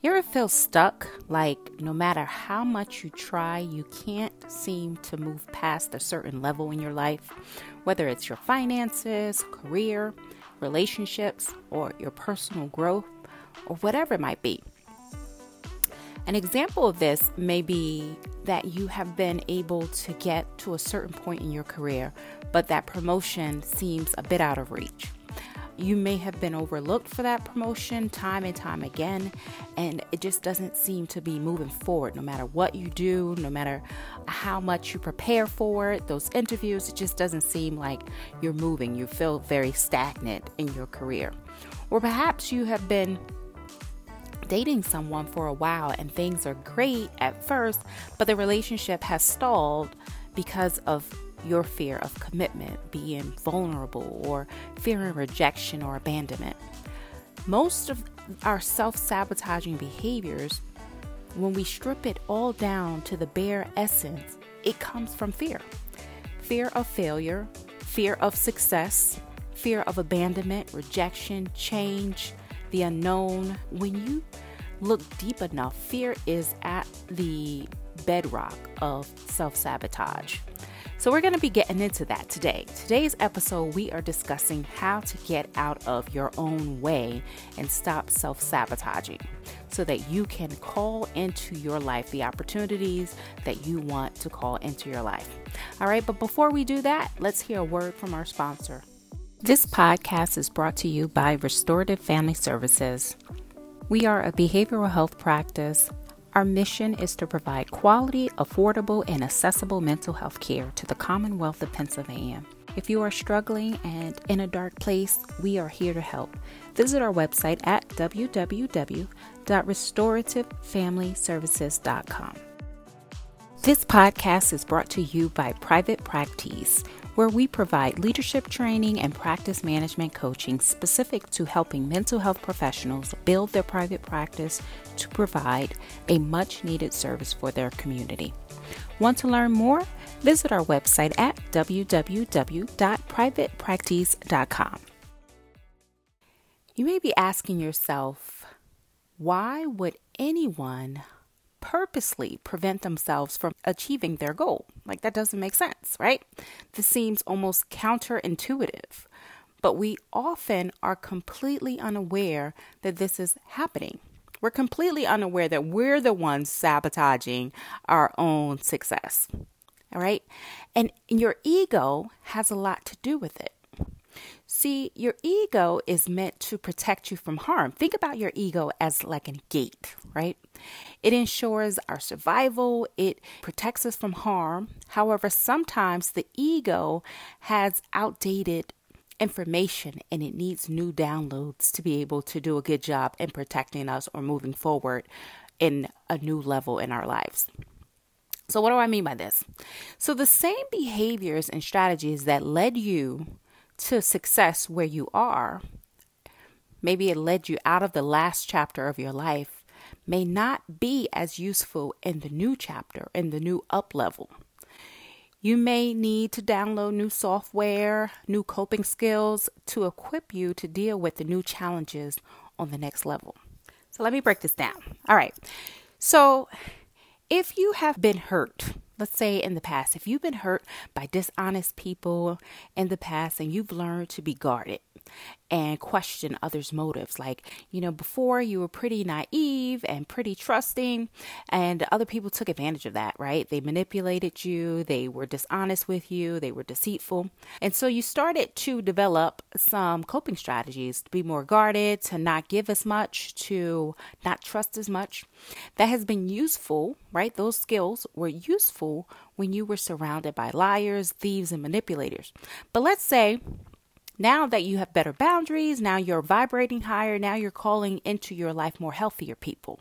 You ever feel stuck? Like no matter how much you try, you can't seem to move past a certain level in your life, whether it's your finances, career, relationships, or your personal growth, or whatever it might be. An example of this may be that you have been able to get to a certain point in your career, but that promotion seems a bit out of reach you may have been overlooked for that promotion time and time again, and it just doesn't seem to be moving forward no matter what you do, no matter how much you prepare for it, those interviews, it just doesn't seem like you're moving. You feel very stagnant in your career. Or perhaps you have been dating someone for a while and things are great at first, but the relationship has stalled because of your fear of commitment, being vulnerable, or fearing rejection or abandonment. Most of our self sabotaging behaviors, when we strip it all down to the bare essence, it comes from fear fear of failure, fear of success, fear of abandonment, rejection, change, the unknown. When you look deep enough, fear is at the bedrock of self sabotage. So, we're going to be getting into that today. Today's episode, we are discussing how to get out of your own way and stop self sabotaging so that you can call into your life the opportunities that you want to call into your life. All right, but before we do that, let's hear a word from our sponsor. This podcast is brought to you by Restorative Family Services. We are a behavioral health practice our mission is to provide quality, affordable, and accessible mental health care to the Commonwealth of Pennsylvania. If you are struggling and in a dark place, we are here to help. Visit our website at www.restorativefamilyservices.com. This podcast is brought to you by Private Practice where we provide leadership training and practice management coaching specific to helping mental health professionals build their private practice to provide a much needed service for their community. Want to learn more? Visit our website at www.privatepractice.com. You may be asking yourself, why would anyone purposely prevent themselves from achieving their goal. Like, that doesn't make sense, right? This seems almost counterintuitive, but we often are completely unaware that this is happening. We're completely unaware that we're the ones sabotaging our own success. All right. And your ego has a lot to do with it. See, your ego is meant to protect you from harm. Think about your ego as like a gate, right? It ensures our survival, it protects us from harm. However, sometimes the ego has outdated information and it needs new downloads to be able to do a good job in protecting us or moving forward in a new level in our lives. So, what do I mean by this? So, the same behaviors and strategies that led you to success where you are, maybe it led you out of the last chapter of your life may not be as useful in the new chapter, in the new up level. You may need to download new software, new coping skills to equip you to deal with the new challenges on the next level. So let me break this down. All right. So if you have been hurt, let's say in the past, if you've been hurt by dishonest people in the past and you've learned to be guarded, and question others' motives. Like, you know, before you were pretty naive and pretty trusting, and other people took advantage of that, right? They manipulated you, they were dishonest with you, they were deceitful. And so you started to develop some coping strategies to be more guarded, to not give as much, to not trust as much. That has been useful, right? Those skills were useful when you were surrounded by liars, thieves, and manipulators. But let's say now that you have better boundaries, now you're vibrating higher, now you're calling into your life more healthier people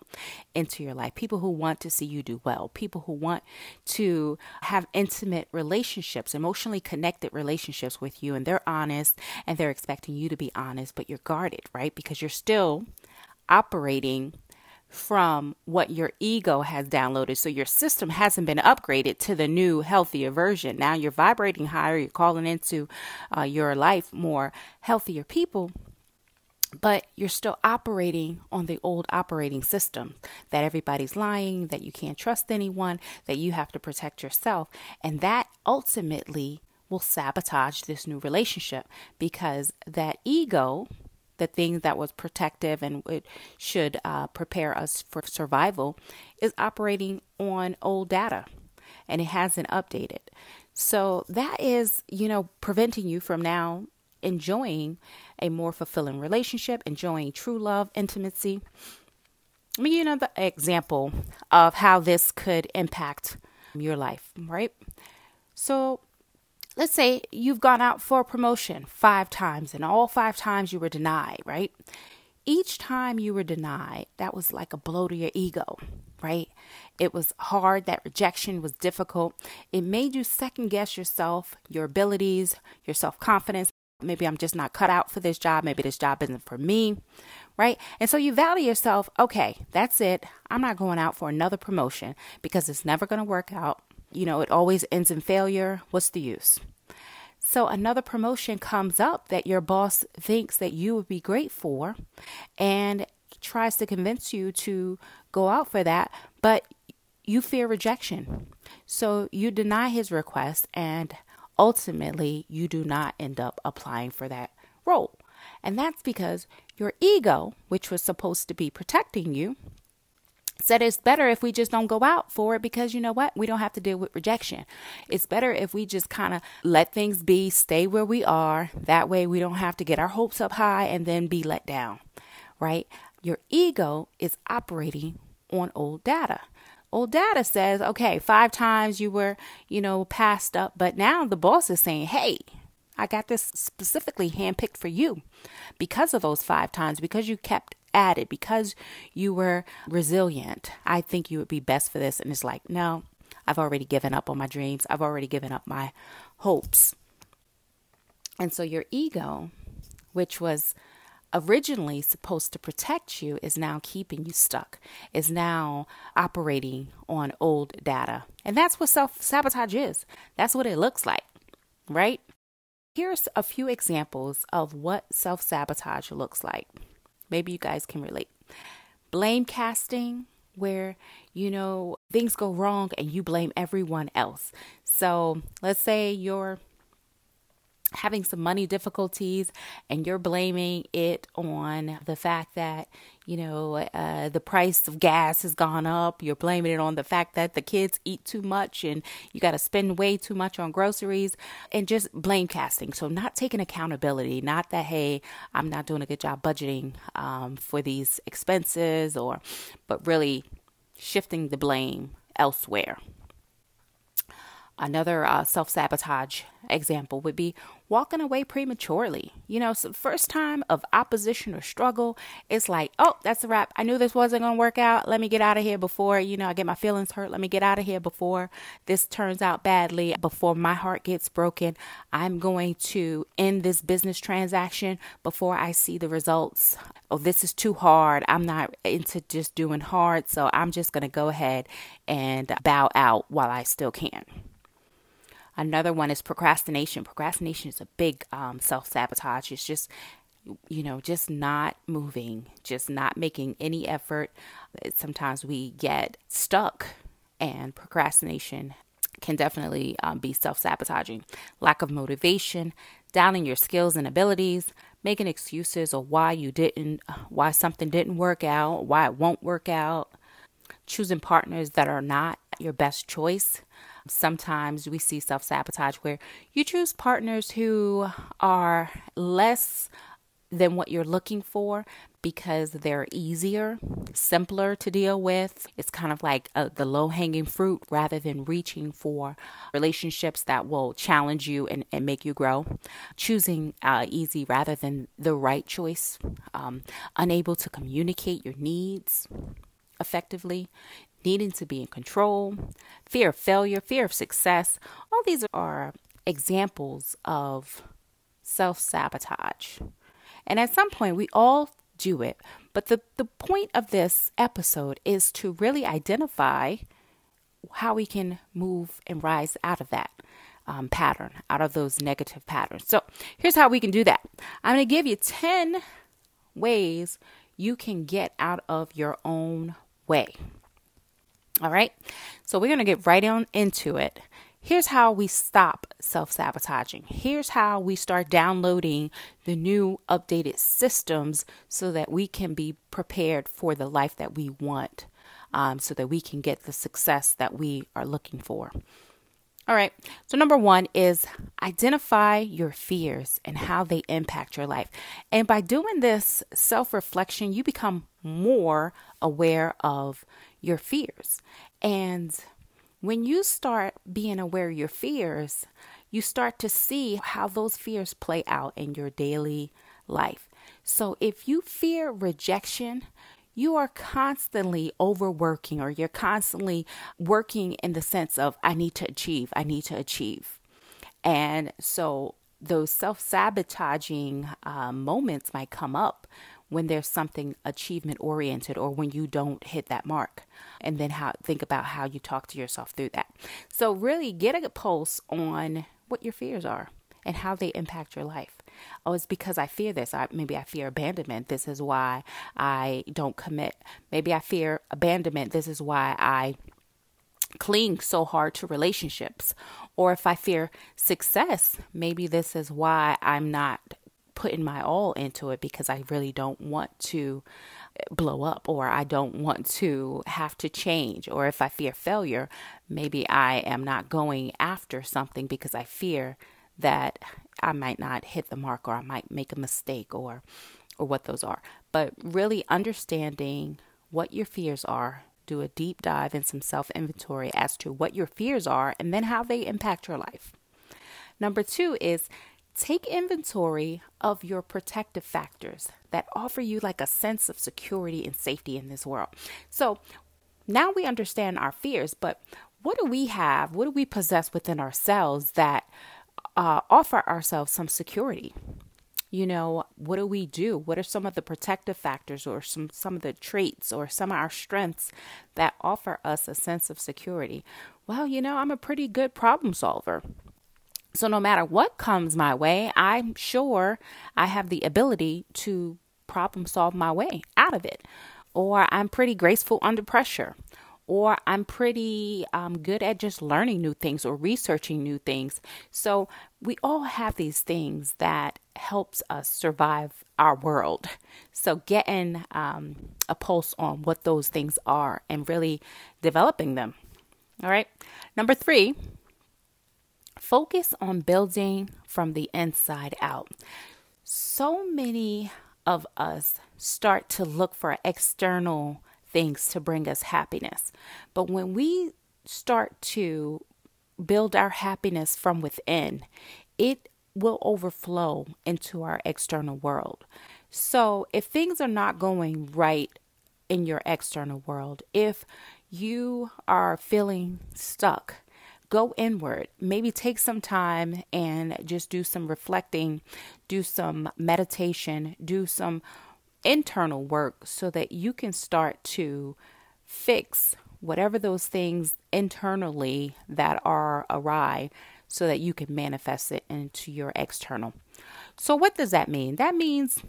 into your life. People who want to see you do well, people who want to have intimate relationships, emotionally connected relationships with you, and they're honest and they're expecting you to be honest, but you're guarded, right? Because you're still operating from what your ego has downloaded. So your system hasn't been upgraded to the new, healthier version. Now you're vibrating higher, you're calling into uh, your life more healthier people. but you're still operating on the old operating system that everybody's lying, that you can't trust anyone, that you have to protect yourself. And that ultimately will sabotage this new relationship because that ego, the thing that was protective and it should uh, prepare us for survival, is operating on old data and it hasn't updated. So that is, you know, preventing you from now enjoying a more fulfilling relationship, enjoying true love, intimacy. Let me give you another example of how this could impact your life, right? So let's say you've gone out for a promotion five times and all five times you were denied, right? Each time you were denied, that was like a blow to your ego, right? It was hard. That rejection was difficult. It made you second guess yourself, your abilities, your self confidence, Maybe I'm just not cut out for this job. Maybe this job isn't for me, right? And so you value yourself, okay, that's it. I'm not going out for another promotion because it's never going to work out. You know, it always ends in failure. What's the use? So another promotion comes up that your boss thinks that you would be great for and tries to convince you to go out for that, but you fear rejection. So you deny his request and ultimately you do not end up applying for that role. And that's because your ego, which was supposed to be protecting you, said it's better if we just don't go out for it because you know what? We don't have to deal with rejection. It's better if we just kind of let things be, stay where we are. That way we don't have to get our hopes up high and then be let down, right? Your ego is operating on old data old data says, okay, five times you were, you know, passed up, but now the boss is saying, hey, I got this specifically handpicked for you because of those five times, because you kept it, because you were resilient. I think you would be best for this. And it's like, no, I've already given up on my dreams, I've already given up my hopes. And so your ego, which was originally supposed to protect you is now keeping you stuck, is now operating on old data. And that's what self sabotage is. That's what it looks like, right? Here's a few examples of what self sabotage looks like. Maybe you guys can relate. Blame casting, where you know things go wrong and you blame everyone else. So let's say you're having some money difficulties and you're blaming it on the fact that you know uh, the price of gas has gone up. You're blaming it on the fact that the kids eat too much and you got to spend way too much on groceries and just blame casting. So not taking accountability not that hey i'm not doing a good job budgeting um, for these expenses or but really shifting the blame elsewhere Another uh, self sabotage example would be walking away prematurely. You know, so first time of opposition or struggle, it's like, oh, that's a wrap. I knew this wasn't going to work out. Let me get out of here before, you know, I get my feelings hurt. Let me get out of here before this turns out badly, before my heart gets broken. I'm going to end this business transaction before I see the results. Oh, this is too hard. I'm not into just doing hard. So I'm just going to go ahead and bow out while I still can. Another one is procrastination. Procrastination is a big um, self sabotage. It's just, you know, just not moving, just not making any effort. Sometimes we get stuck, and procrastination can definitely um, be self sabotaging. Lack of motivation, doubting your skills and abilities, making excuses of why you didn't, why something didn't work out, why it won't work out, choosing partners that are not your best choice sometimes we see self sabotage where you choose partners who are less than what you're looking for because they're easier, simpler to deal with. It's kind of like uh, the low hanging fruit rather than reaching for relationships that will challenge you and, and make you grow. Choosing uh, easy rather than the right choice. Um, unable to communicate your needs effectively needing to be in control, fear of failure, fear of success. All these are examples of self sabotage. And at some point, we all do it. But the, the point of this episode is to really identify how we can move and rise out of that um, pattern, out of those negative patterns. So here's how we can do that I'm going to give you 10 ways you can get out of your own way. All right, so we're going to get right on into it. Here's how we stop self sabotaging. Here's how we start downloading the new updated systems so that we can be prepared for the life that we want, um, so that we can get the success that we are looking for. All right. So, number one is identify your fears and how they impact your life. And by doing this self reflection, you become more aware of your fears. And when you start being aware of your fears, you start to see how those fears play out in your daily life. So, if you fear rejection, you are constantly overworking or you're constantly working in the sense of, I need to achieve, I need to achieve. And so those self sabotaging uh, moments might come up when there's something achievement oriented or when you don't hit that mark and then how think about how you talk to yourself through that so really get a pulse on what your fears are and how they impact your life Oh, it's because I fear this. I, maybe I fear abandonment. This is why I don't commit. Maybe I fear abandonment. This is why I cling so hard to relationships. Or if I fear success, maybe this is why I'm not putting my all into it because I really don't want to blow up or I don't want to have to change. Or if I fear failure, maybe I am not going after something because I fear that I might not hit the mark or I might make a mistake or or what those are. But really understanding what your fears are, do a deep dive and some self-inventory as to what your fears are and then how they impact your life. Number 2 is take inventory of your protective factors that offer you like a sense of security and safety in this world. So, now we understand our fears, but what do we have? What do we possess within ourselves that uh, offer ourselves some security. You know, what do we do? What are some of the protective factors or some, some of the traits or some of our strengths that offer us a sense of security? Well, you know, I'm a pretty good problem solver. So no matter what comes my way, I'm sure I have the ability to problem solve my way out of it. Or I'm pretty graceful under pressure or I'm pretty um, good at just learning new things or researching new things. So we all have these things that helps us survive our world. So getting um, a pulse on what those things are and really developing them. All right. Number three, focus on building from the inside out. So many of us start to look for external things to bring us happiness. But when we start to build our happiness from within, it will overflow into our external world. So, if things are not going right in your external world, if you are feeling stuck, go inward. Maybe take some time and just do some reflecting, do some meditation, do some internal work so that you can start to fix whatever those things internally that are awry so that you can manifest it into your external. So, what does that mean? That means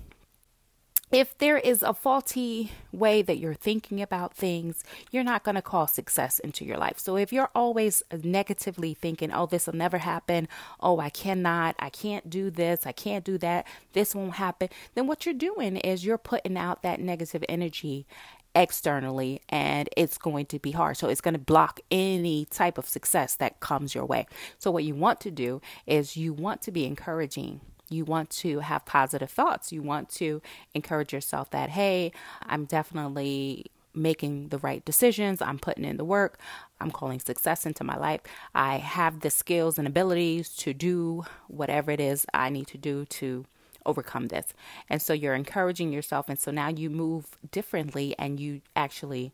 if there is a faulty way that you're thinking about things, you're not going to call success into your life. So if you're always negatively thinking, oh, this will never happen, oh, I cannot, I can't do this, I can't do that, this won't happen, then what you're doing is you're putting out that negative energy externally and it's going to be hard. So it's going to block any type of success that comes your way. So what you want to do is you want to be encouraging you want to have positive thoughts. You want to encourage yourself that, hey, I'm definitely making the right decisions. I'm putting in the work. I'm calling success into my life. I have the skills and abilities to do whatever it is I need to do to overcome this. And so you're encouraging yourself. And so now you move differently and you actually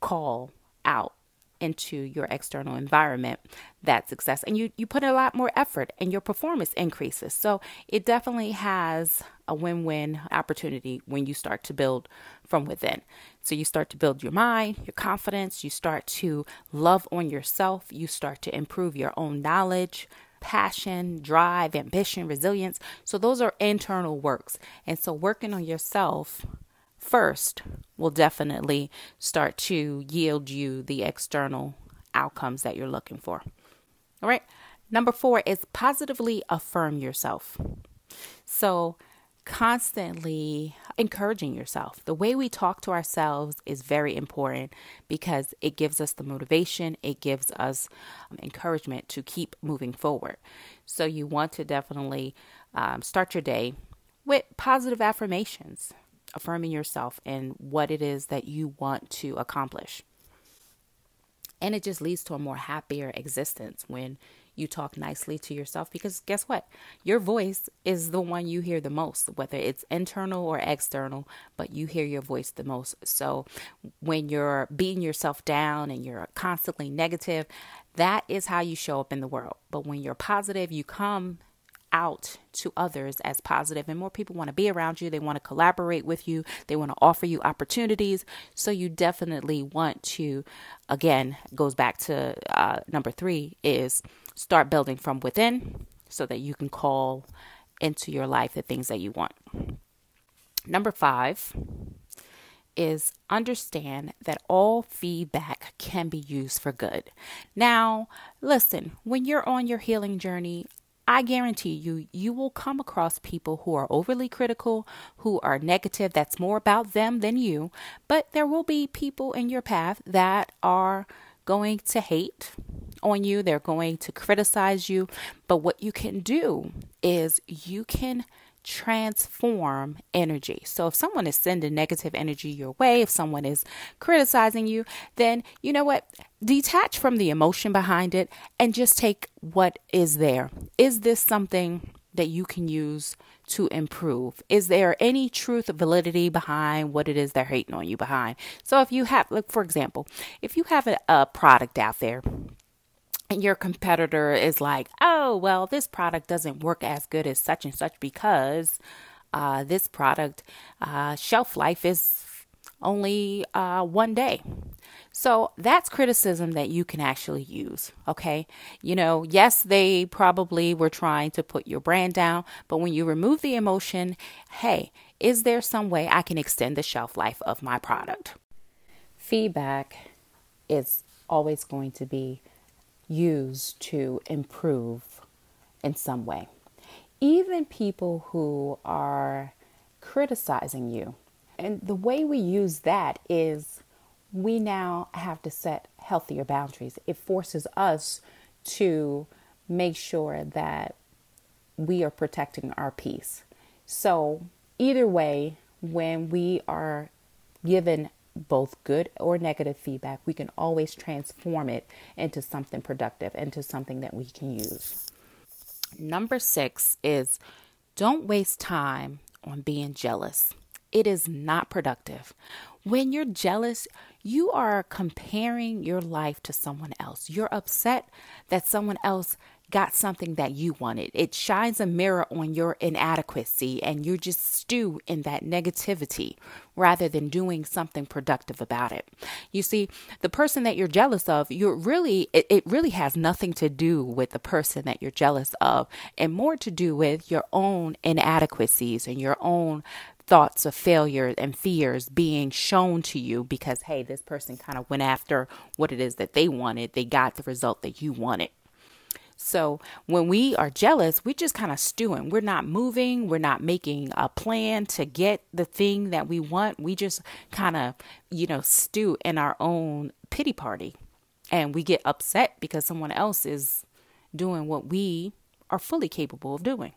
call out into your external environment that success and you you put a lot more effort and your performance increases so it definitely has a win-win opportunity when you start to build from within so you start to build your mind your confidence you start to love on yourself you start to improve your own knowledge passion, drive, ambition, resilience. So those are internal works. And so working on yourself first will definitely start to yield you the external outcomes that you're looking for. All right. Number four is positively affirm yourself. So, constantly encouraging yourself. The way we talk to ourselves is very important because it gives us the motivation, it gives us um, encouragement to keep moving forward. So, you want to definitely um, start your day with positive affirmations, affirming yourself and what it is that you want to accomplish. And it just leads to a more happier existence when you talk nicely to yourself because guess what? Your voice is the one you hear the most, whether it's internal or external, but you hear your voice the most. So when you're beating yourself down and you're constantly negative, that is how you show up in the world. But when you're positive, you come out to others as positive. And more people want to be around you they want to collaborate with you they want to offer you opportunities. So you definitely want to again goes back to uh, number three is start building from within so that you can call into your life the things that you want. Number five is understand that all feedback can be used for good. Now, listen, when you're on your healing journey, I guarantee you, you will come across people who are overly critical, who are negative. That's more about them than you. But there will be people in your path that are going to hate on you, they're going to criticize you. But what you can do is you can transform energy. So if someone is sending negative energy your way, if someone is criticizing you, then you know what? Detach from the emotion behind it and just take what is there. Is this something that you can use to improve? Is there any truth, validity behind what it is they're hating on you behind? So if you have, like, for example, if you have a, a product out there your competitor is like, oh, well, this product doesn't work as good as such and such because uh, this product uh, shelf life is only uh, one day. So that's criticism that you can actually use. Okay. You know, yes, they probably were trying to put your brand down, but when you remove the emotion, hey, is there some way I can extend the shelf life of my product? Feedback is always going to be used to improve in some way. Even people who are criticizing you. And the way we use that is we now have to set healthier boundaries. It forces us to make sure that we are protecting our peace. So, either way, when we are given both good or negative feedback, we can always transform it into something productive, into something that we can use. Number six is don't waste time on being jealous. It is not productive. When you're jealous, you are comparing your life to someone else. You're upset that someone else got something that you wanted. It shines a mirror on your inadequacy and you just stew in that negativity rather than doing something productive about it. You see, the person that you're jealous of, you're really it, it really has nothing to do with the person that you're jealous of and more to do with your own inadequacies and your own thoughts of failure and fears being shown to you because hey this person kind of went after what it is that they wanted they got the result that you wanted so when we are jealous, we're just kind of stewing. We're not moving. We're not making a plan to get the thing that we want. We just kind of, you know, stew in our own pity party. And we get upset because someone else is doing what we are fully capable of doing.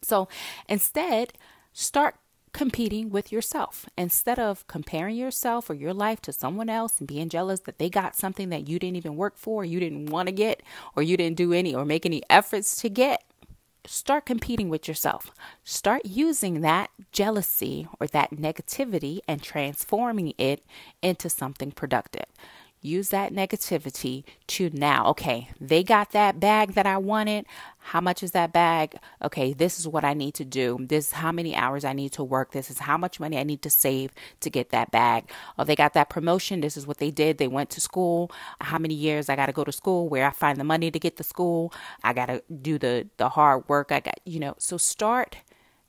So instead, start competing with yourself. Instead of comparing yourself or your life to someone else and being jealous that they got something that you didn't even work for, you didn't want to get, or you didn't do any or make any efforts to get, start competing with yourself. Start using that jealousy or that negativity and transforming it into something productive. Use that negativity to now, okay, they got that bag that I wanted. How much is that bag? Okay, this is what I need to do. This is how many hours I need to work. This is how much money I need to save to get that bag. Oh, they got that promotion. This is what they did. They went to school. How many years I got to go to school? Where I find the money to get to school? I got to do the the hard work. I got, you know, so start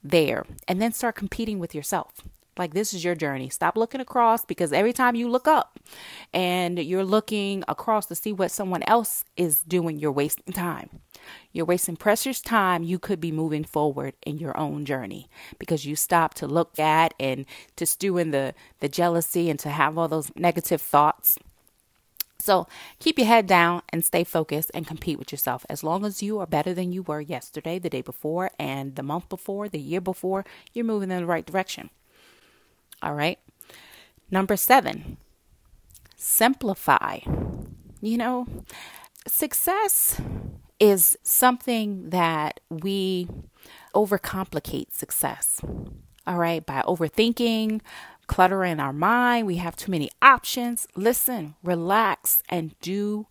there and then start competing with yourself. Like this is your journey. Stop looking across because every time you look up and you're looking across to see what someone else is doing, you're wasting time. You're wasting precious time. You could be moving forward in your own journey because you stop to look at and to stew in the, the jealousy and to have all those negative thoughts. So keep your head down and stay focused and compete with yourself. As long as you are better than you were yesterday, the day before, and the month before, the year before, you're moving in the right direction. All right. Number seven, simplify. You know, success is something that we overcomplicate success. All right. By overthinking, cluttering our mind, we have too many options. Listen, relax, and do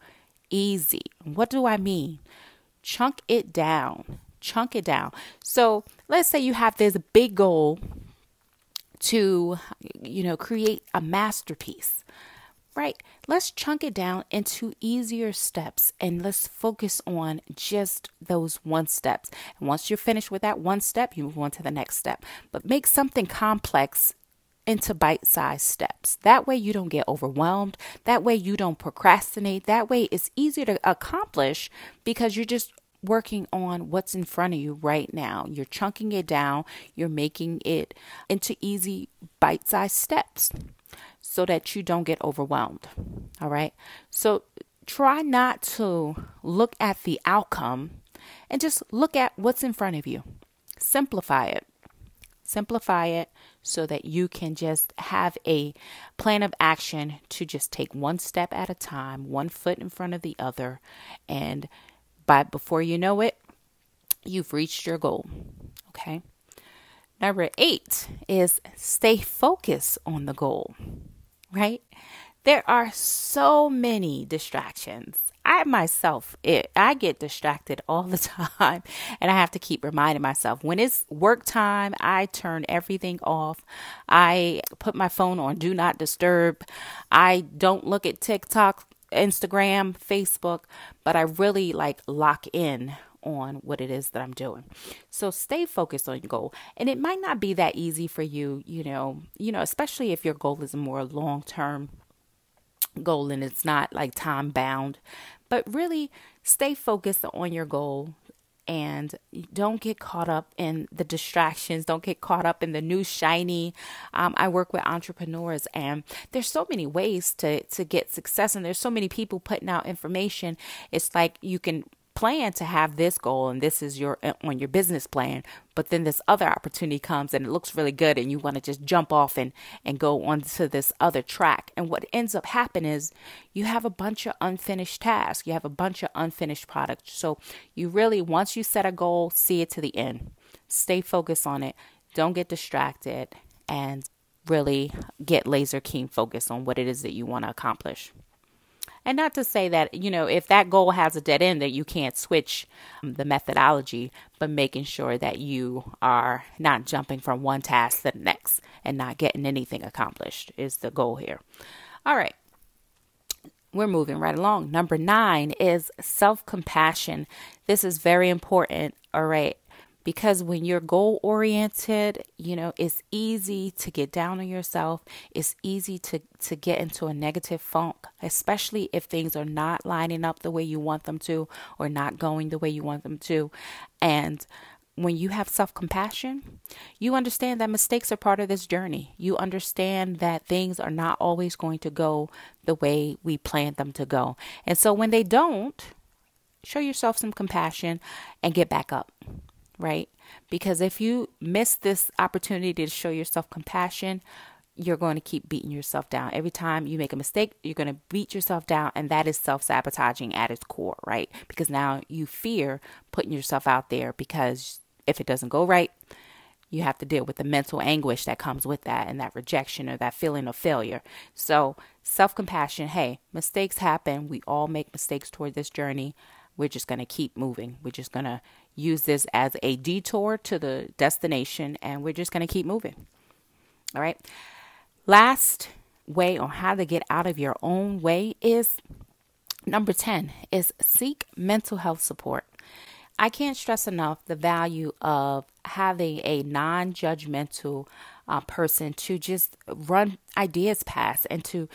easy. What do I mean? Chunk it down. Chunk it down. So let's say you have this big goal to, you know, create a masterpiece, right? Let's chunk it down into easier steps and let's focus on just those one steps. And once you're finished with that one step, you move on to the next step. But make something complex into bite sized steps. That way, you don't get overwhelmed. That way, you don't procrastinate. That way, it's easier to accomplish because you're just working on what's in front of you right now. You're chunking it down, you're making it into easy bite sized steps so that you don't get overwhelmed. All right. So try not to look at the outcome and just look at what's in front of you. Simplify it. Simplify it so that you can just have a plan of action to just take one step at a time, one foot in front of the other, and but before you know it, you've reached your goal. Okay. Number eight is stay focused on the goal, right? There are so many distractions. I myself, it, I get distracted all the time, and I have to keep reminding myself when it's work time, I turn everything off. I put my phone on do not disturb. I don't look at TikTok Instagram, Facebook, but I really like lock in on what it is that I'm doing. So stay focused on your goal. And it might not be that easy for you, you know, you know, especially if your goal is a more long-term goal and it's not like time bound. But really stay focused on your goal and don't get caught up in the distractions. Don't get caught up in the new shiny. Um, i work with entrepreneurs and there's so many ways to to get success and there's so many people putting out information. It's like you can plan to have this goal and this is your uh, on your business plan but then this other opportunity comes and it looks really good and you want to just jump off and and go onto this other track. And what ends up happening is you have a bunch of unfinished tasks. You have a bunch of unfinished products so you really once you set a goal see it to the end. Stay focused on it. Don't get distracted and really get laser keen focus on what it is that you want to accomplish and not to say that, you know, if that goal has a dead end, that you can't switch um, the methodology, but making sure that you are not jumping from one task to the next and not getting anything accomplished is the goal here. All right. We're moving right along. Number nine is self compassion. This is very important. All right because when you're goal oriented, you know, it's easy to get down on yourself. It's easy to, to get into a negative funk, especially if things are not lining up the way you want them to or not going the way you want them to. And when you have self compassion, you understand that mistakes are part of this journey. You understand that things are not always going to go the way we planned them to go. And so when they don't, show yourself some compassion and get back up right? Because if you miss this opportunity to show yourself compassion, you're going to keep beating yourself down. Every time you make a mistake, you're going to beat yourself down, and that is self sabotaging at its core, right? Because now you fear putting yourself out there because if it doesn't go right, you have to deal with the mental anguish that comes with that and that rejection or that feeling of failure. So, self compassion hey, mistakes happen. We all make mistakes toward this journey. We're just going to keep moving. We're just going to use this as a detour to the destination and we're just going to keep moving. All right. Last way on how to get out of your own way is number 10 is seek mental health support. I can't stress enough the value of having a non judgmental uh, person to just run ideas past and to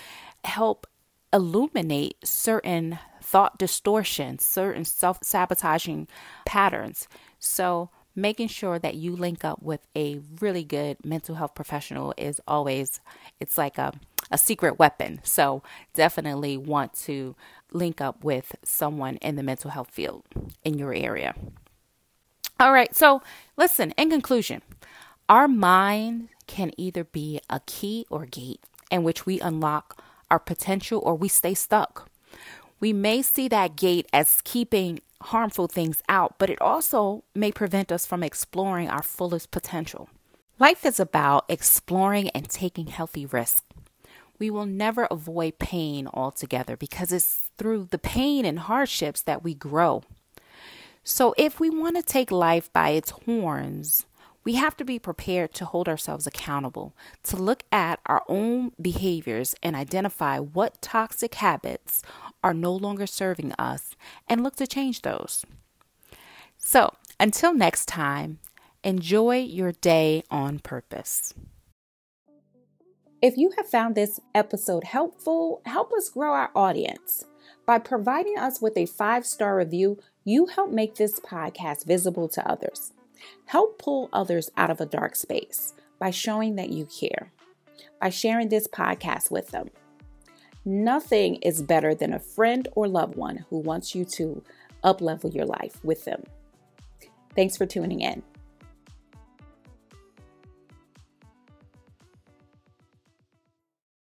help illuminate certain thought distortions, certain self sabotaging patterns. So, making sure that you link up with a really good mental health professional is always it's like a a secret weapon. So, definitely want to link up with someone in the mental health field in your area. All right, so listen, in conclusion, our mind can either be a key or gate in which we unlock our potential or we stay stuck. We may see that gate as keeping harmful things out, but it also may prevent us from exploring our fullest potential. Life is about exploring and taking healthy risks we will never avoid pain altogether because it's through the pain and hardships that we grow. So, if we want to take life by its horns, we have to be prepared to hold ourselves accountable, to look at our own behaviors and identify what toxic habits are no longer serving us and look to change those. So, until next time, enjoy your day on purpose. If you have found this episode helpful, help us grow our audience. By providing us with a five star review, you help make this podcast visible to others. Help pull others out of a dark space by showing that you care, by sharing this podcast with them. Nothing is better than a friend or loved one who wants you to uplevel your life with them. Thanks for tuning in.